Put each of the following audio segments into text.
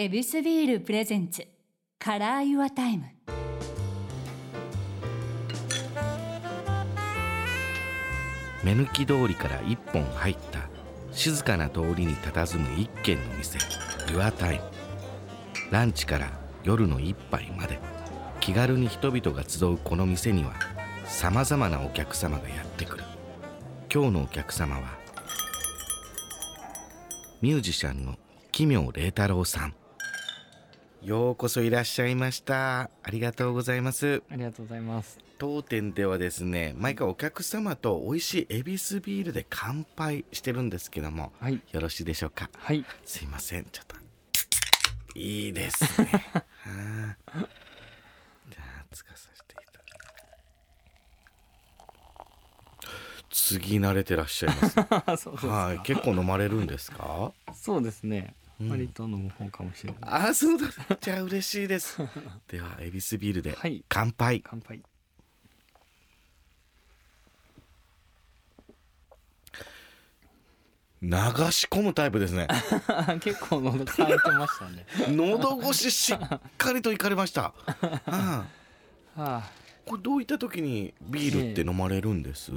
ヱビスビール presents Color Your Time。目抜き通りから一本入った静かな通りに佇む一軒の店 Your Time ランチから夜の一杯まで気軽に人々が集うこの店にはさまざまなお客様がやってくる。今日のお客様はミュージシャンの奇妙麗太郎さん。ようこそいらっしゃいました。ありがとうございます。ありがとうございます。当店ではですね毎回お客様と美味しいエビスビールで乾杯してるんですけども、はい。よろしいでしょうか？はい。すいません。ちょっといいですね。はあ。じゃあつかさせていただき次慣れてらっしゃいます。そうですはい。結構飲まれるんですか？そうですね。うん。割と飲む方かもしれない。あそうだ。じゃあ嬉しいです。ではエビスビールではい。乾杯、乾杯。流し込むタイプですね。結構喉乾いてましたね。喉越ししっかりといかれました、はあ、はあ、これどういった時にビールって飲まれるんです、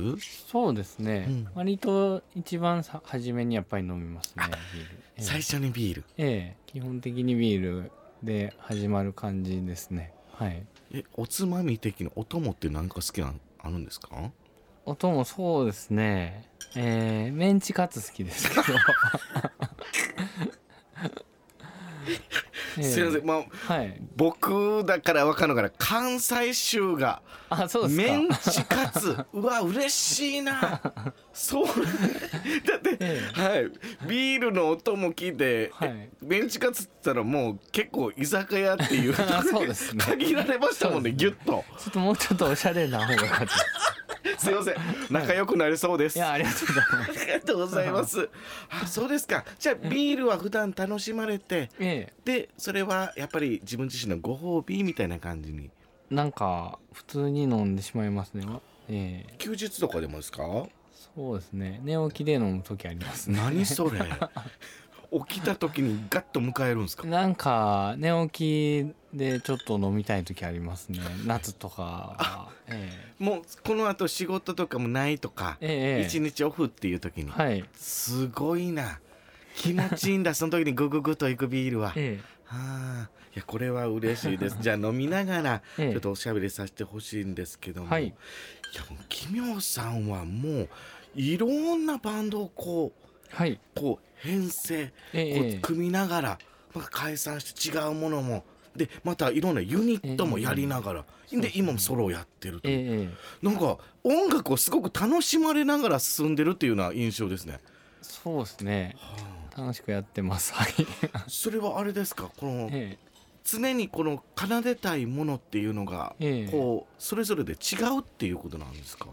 そうですね。うん割と一番さ初めにやっぱり飲みますね。ビール。ええ最初にビールええ基本的にビールで始まる感じですね。はい。えおつまみ的なお供って何か好きなのあるんですか？音もそうですね。えー、メンチカツ好きですけど。ええ。すいません。まあはい。僕だから分かるのかな関西州があ、そうですか。メンチカツ。うわ嬉しいな。そう。だって、えはい。ビールの音も聞いて、はい。えメンチカツって言ったらもう結構居酒屋っていうあ そうですね。限られましたもんねね。ギュッと。ちょっともうちょっとおしゃれな方がよかった。すいません仲良くなりそうです、いや、ありがとうございます。ありがとうございます。あ、そうですか。じゃあビールは普段楽しまれて、えでそれはやっぱり自分自身のご褒美みたいな感じに。え、なんか普通に飲んでしまいますね。ええ、休日とかでもですか？そうですね。寝起きで飲む時ありますね。何それ？起きた時にガッと迎えるんですか？なんか寝起きでちょっと飲みたい時ありますね。夏とかは。えもうこの後仕事とかもないとか、え、ええ、一日オフっていう時に、はい。すごいな。気持ちいいんだ。その時にグググと行くビールは。えはあ、いやこれは嬉しいです。じゃあ飲みながらええちょっとおしゃべりさせてほしいんですけども、はいいやもう奇妙さんはもういろんなバンドをこえ、はい。うこう編成こえ。えう組みながら、まあ、解散して違うものもでまたいろんなユニットもやりながら、でええ今もソロをやってるとええ、ええ、なんか音楽をすごく楽しまれながら進んでるっていうような印象ですね。そうですね。は楽しくやってます。それはあれですか？このえ。常にこの奏でたいものっていうのが、ええ。こうそれぞれで違うっていうことなんですか？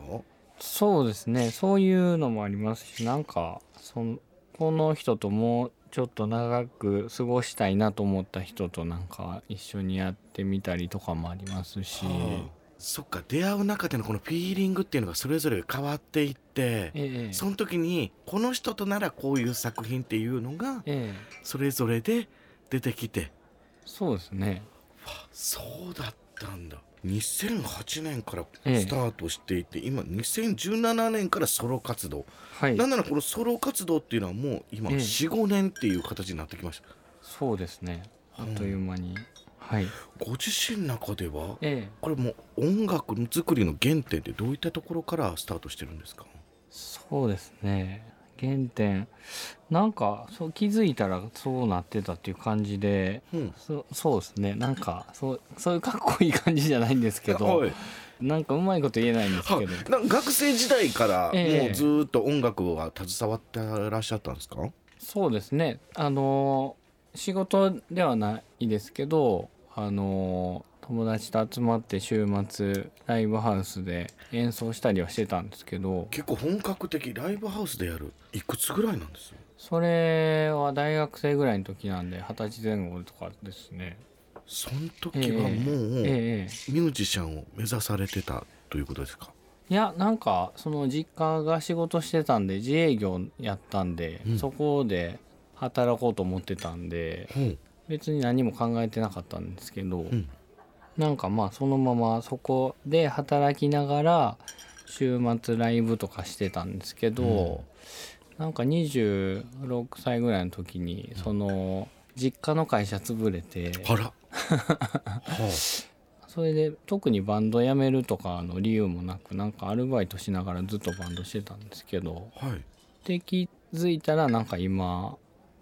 そうですね。そういうのもありますしなんかそのこの人ともうちょっと長く過ごしたいなと思った人となんか一緒にやってみたりとかもありますし、はあそっか。出会う中でのこのフィーリングっていうのがそれぞれ変わっていってええ。その時にこの人とならこういう作品っていうのがええ。それぞれで出てきて。そうですね。そうだったんだ2008年からええ。スタートしていて、今2017年からソロ活動、はい。なんならこのソロ活動っていうのはもう今ええ。45年っていう形になってきました、そうですね。あっという間に、はい。ご自身の中ではええ。これもう音楽作りの原点ってどういったところからスタートしてるんですか？そうですね原点。なんかそう気づいたらそうなってたっていう感じでうん。そそうですね。なんかそうそういうかっこいい感じじゃないんですけどはい。なんかうまいこと言えないんですはけど。学生時代からええ。もうずーっと音楽は携わってらっしゃったんですか、そうですね。あの仕事ではないですけどあの友達と集まって週末ライブハウスで演奏したりはしてたんですけど結構本格的ライブハウスでやるいくつぐらいなんですそれは大学生ぐらいの時なんで二十歳前後とかですね。その時はもう、ええええミュージシャンを目指されてたということですか？いやなんかその実家が仕事してたんで自営業やったんで、うん。そこで働こうと思ってたんでう。ん別に何も考えてなかったんですけど、んなんかまあそのままそこで働きながら週末ライブとかしてたんですけど、なんか26歳ぐらいの時にその実家の会社潰れてあら。はそれで特にバンド辞めるとかの理由もなくなんかアルバイトしながらずっとバンドしてたんですけどあはい。で気づいたらなんか今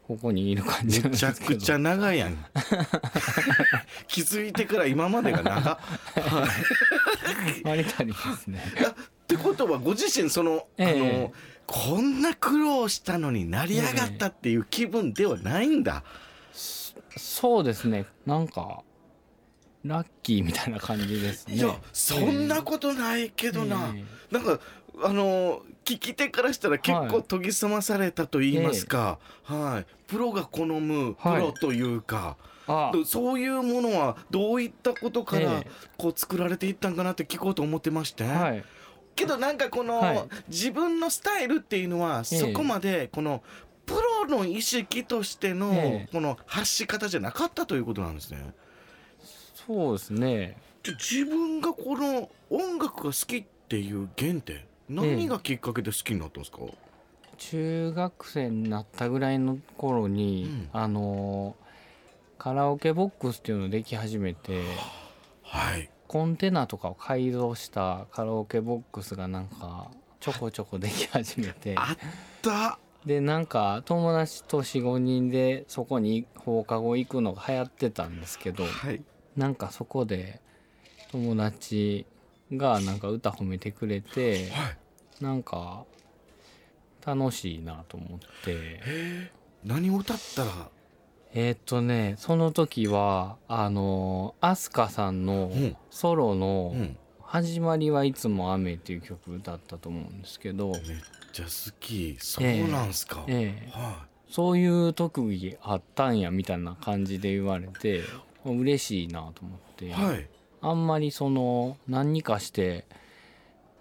ここにいる感じめちゃくちゃ長いやん。気づいてから今までが長っ。は い割りたりですね。ってことはご自身その、ええ。あのこんな苦労したのに成り上がったっていう気分ではないんだ、そうですね。なんかラッキーみたいな感じですね。いやそんなことないけどな、えなんかあの聞き手からしたら結構はい研ぎ澄まされたと言いますか、はい。プロが好むプはい。ロというか、あ。そういうものはどういったことからええ。こう作られていったんかなって聞こうと思ってまして、はい。けどなんかこの、はい。自分のスタイルっていうのはええ。そこまでこのプロの意識としてのええ。この発し方じゃなかったということなんですね。そうですね。自分がこの音楽が好きっていう原点何がきっかけで好きになったんですか、中学生になったぐらいの頃に、うん。あのカラオケボックスっていうのでき始めてはい。コンテナとかを改造したカラオケボックスがなんかちょこちょこでき始めて。あった。でなんか友達と45人でそこに放課後行くのが流行ってたんですけどはいなんかそこで友達がなんか歌褒めてくれてはい。なんか楽しいなと思って。え。何を歌ったら？えーっとねその時はあの飛鳥さんのうん。ソロのうん「始まりはいつも雨」っていう曲歌ったと思うんですけど、めっちゃ好き。そうなんすか、ええ。はそういう特技あったんやみたいな感じで言われて嬉しいなと思って、いはい。あんまりその何かして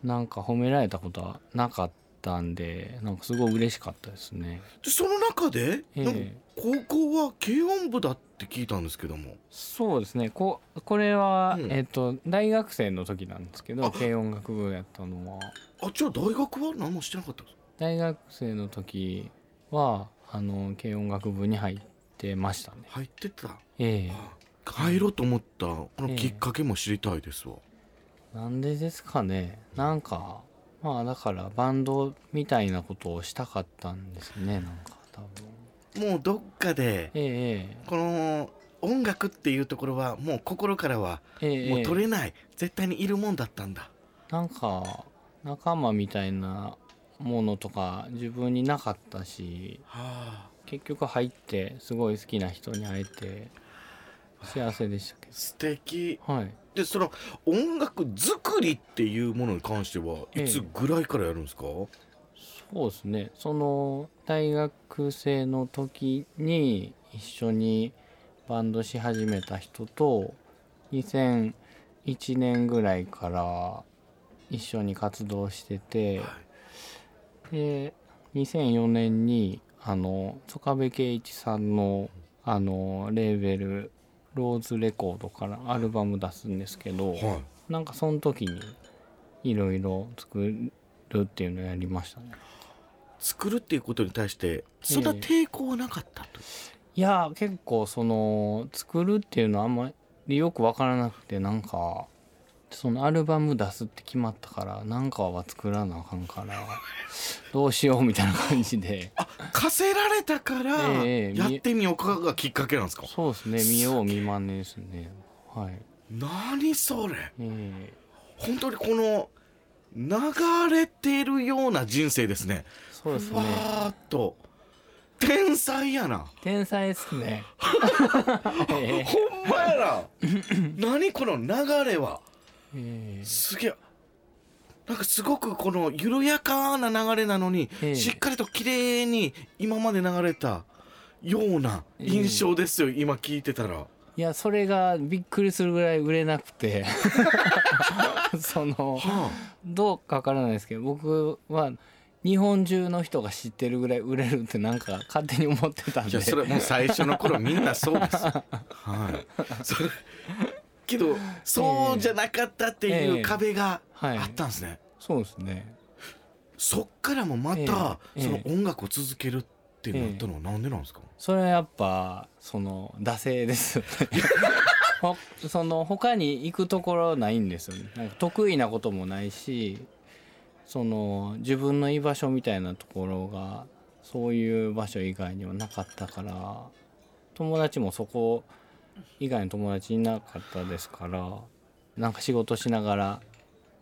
なんか褒められたことはなかったんでなんかすごい嬉しかったですね。でその中で、ええ。なんか高校は軽音部だって聞いたんですけども。そうですね。ここれは、うん。えっと大学生の時なんですけあ。ど軽音楽部やったのは。あじゃあ大学は何もしてなかったんですか？大学生の時はあの軽音楽部に入ってましたね。入ってた。ええ入ろうと思ったこのきっかけも知りたいですわ、なんでですかね。なんかまあだからバンドみたいなことをしたかったんですねなんか多分。もうどっかでええ。この音楽っていうところはもう心からはええええ。もう取れない、絶対にいるもんだったんだ。なんか仲間みたいなものとか自分になかったしはあ。結局入ってすごい好きな人に会えて幸せでしたけ素敵。どはい。でその音楽作りっていうものに関してはええいつぐらいからやるんですか、そうですね。その大学生の時に一緒にバンドし始めた人と2001年ぐらいから一緒に活動しててで2004年にあの曽我部圭一さんのあのレーベルローズレコードからアルバム出すんですけど、はなんかその時にいろいろ作るっていうのをやりましたね。い、作るっていうことに対してそんな抵抗はなかったと、いや結構その作るっていうのはあんまりよく分からなくてなんかそのアルバム出すって決まったからなんかは作らなあかんからどうしようみたいな感じで。あ 課せられたからええやってみようかがきっかけなんですか、そうですね見よう見まねですね。はい。何それ？ええ。本当にこの流れてるような人生ですね。わそうですね。ーっと。天才やな。天才ですね。え えほんまやな。何この流れは？ええ。すげえなんかすごくこの緩やかな流れなのに、ええ。しっかりと綺麗に今まで流れたような印象ですよ、今聞いてたら。いやそれがびっくりするぐらい売れなくて。そのはどうかわからないですけど僕は日本中の人が知ってるぐらい売れるってなんか勝手に思ってたんで。いやそれもう最初の頃みんなそうですはい。それけどそうじゃなかったっていう壁がはいあったんですね、そうですね。そっからもまたええその音楽を続けるってなったのはなんでなんですか、それはやっぱその惰性です その他に行くところないんですよね。なんか得意なこともないしその自分の居場所みたいなところがそういう場所以外にはなかったから友達もそこ以外の友達いなかったですからなんか仕事しながら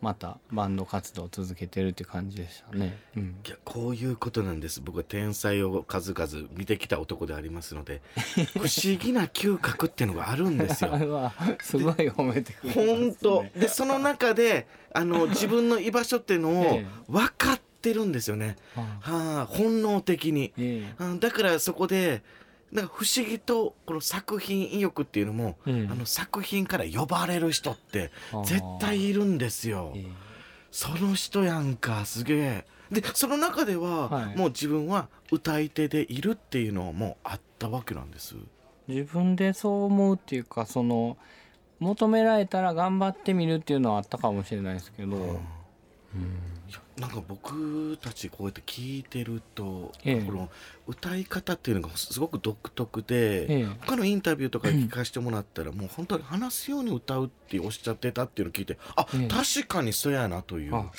またバンド活動を続けてるって感じでしたね。うん。いやこういうことなんです。僕は天才を数々見てきた男でありますので 不思議な嗅覚っていうのがあるんですよ。すごい褒めてくれ本当。でその中であの 自分の居場所っていうのをええ。分かってるんですよね、ははあ、本能的に、ええ。うんだからそこでなんか不思議とこの作品意欲っていうのも、ええあの作品から呼ばれる人って絶対いるんですよ。ええ。その人やんかすげえ。でその中では、はい。もう自分は歌い手でいるっていうのはもうあったわけなんです。自分でそう思うっていうかその求められたら頑張ってみるっていうのはあったかもしれないですけど、うん。いやなんか僕たちこうやって聞いてると、ええ。この歌い方っていうのがすごく独特で、ええ。他のインタビューとか聞かせてもらったら、もう本当に話すように歌うっておっしゃってたっていうのを聞いてあ、ええ。確かにそうやなという。あ。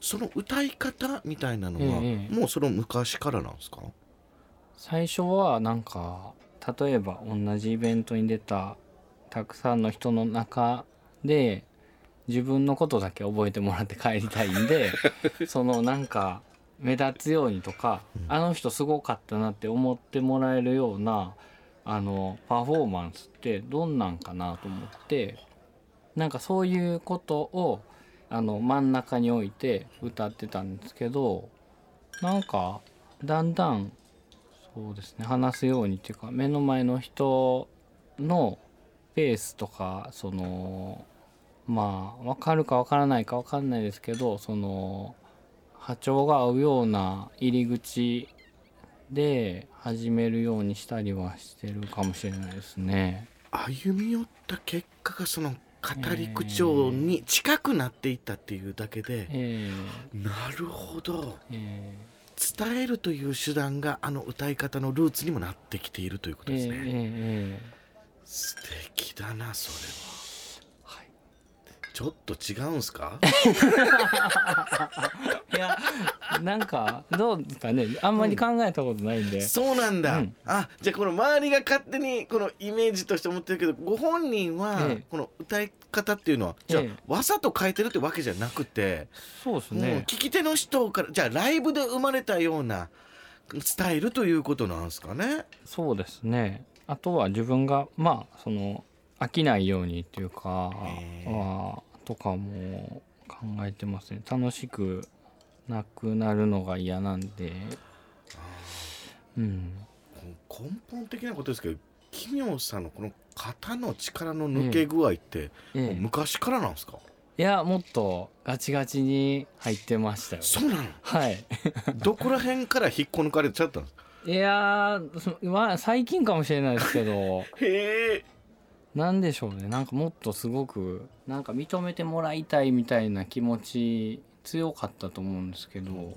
その歌い方みたいなのは、ええ。もうその昔からなんですか？最初はなんか例えば同じイベントに出たたくさんの人の中で自分のことだけ覚えてもらって帰りたいんで そのなんか目立つようにとか、あの人すごかったなって思ってもらえるようなあのパフォーマンスってどんなんかなと思ってなんかそういうことをあの真ん中に置いて歌ってたんですけどなんかだんだんそうですね話すようにっていうか目の前の人のペースとかそのまあ分かるか分からないか分かんないですけどその波長が合うような入り口で始めるようにしたりはしてるかもしれないですね。歩み寄った結果がその語り口調に近くなっていったっていうだけで、えなるほど。ええ。伝えるという手段があの歌い方のルーツにもなってきているということええですね、ええ素敵だなそれは。はいちょっと違うんすか？いやなんかどうですかね。あんまり考えたことないんで、そうなんだ、うん。あじゃあこの周りが勝手にこのイメージとして思ってるけどご本人はええ。この歌い方っていうのはじゃあええ。わざと変えてるってわけじゃなくて、うんそうですね。聞き手の人からじゃあライブで生まれたようなスタイルということなんですかね？そうですね。あとは自分がまあその飽きないようにっていうかへえ。はとかも考えてますね。楽しくなくなるのが嫌なんで。うん。根本的なことですけど奇妙さんのこの肩の力の抜け具合って、ええ。昔からなんですか、いやもっとガチガチに入ってましたよ。そうなの？はい。どこら辺から引っこ抜かれちゃったんですか？いやまあ最近かもしれないですけど。へえなんでしょうね。なんかもっとすごくなんか認めてもらいたいみたいな気持ち強かったと思うんですけど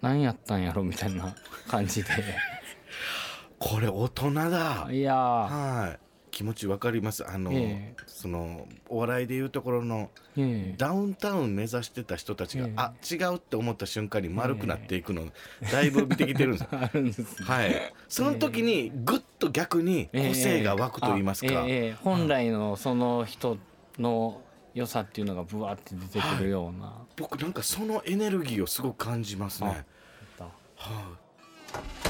何やったんやろみたいな感じで。これ大人だ。いやー。はい気持ちわかります。あの、ええ。そのお笑いでいうところのええ。ダウンタウン目指してた人たちが、ええ。あ違うって思った瞬間に丸くなっていくの、だいぶ見てきてるんです。よ あるんですね。はい。その時にぐっと逆に個性が湧くと言いますか、本来のその人の良さっていうのがブワーって出てくるような、僕なんかそのエネルギーをすごく感じますね。あはい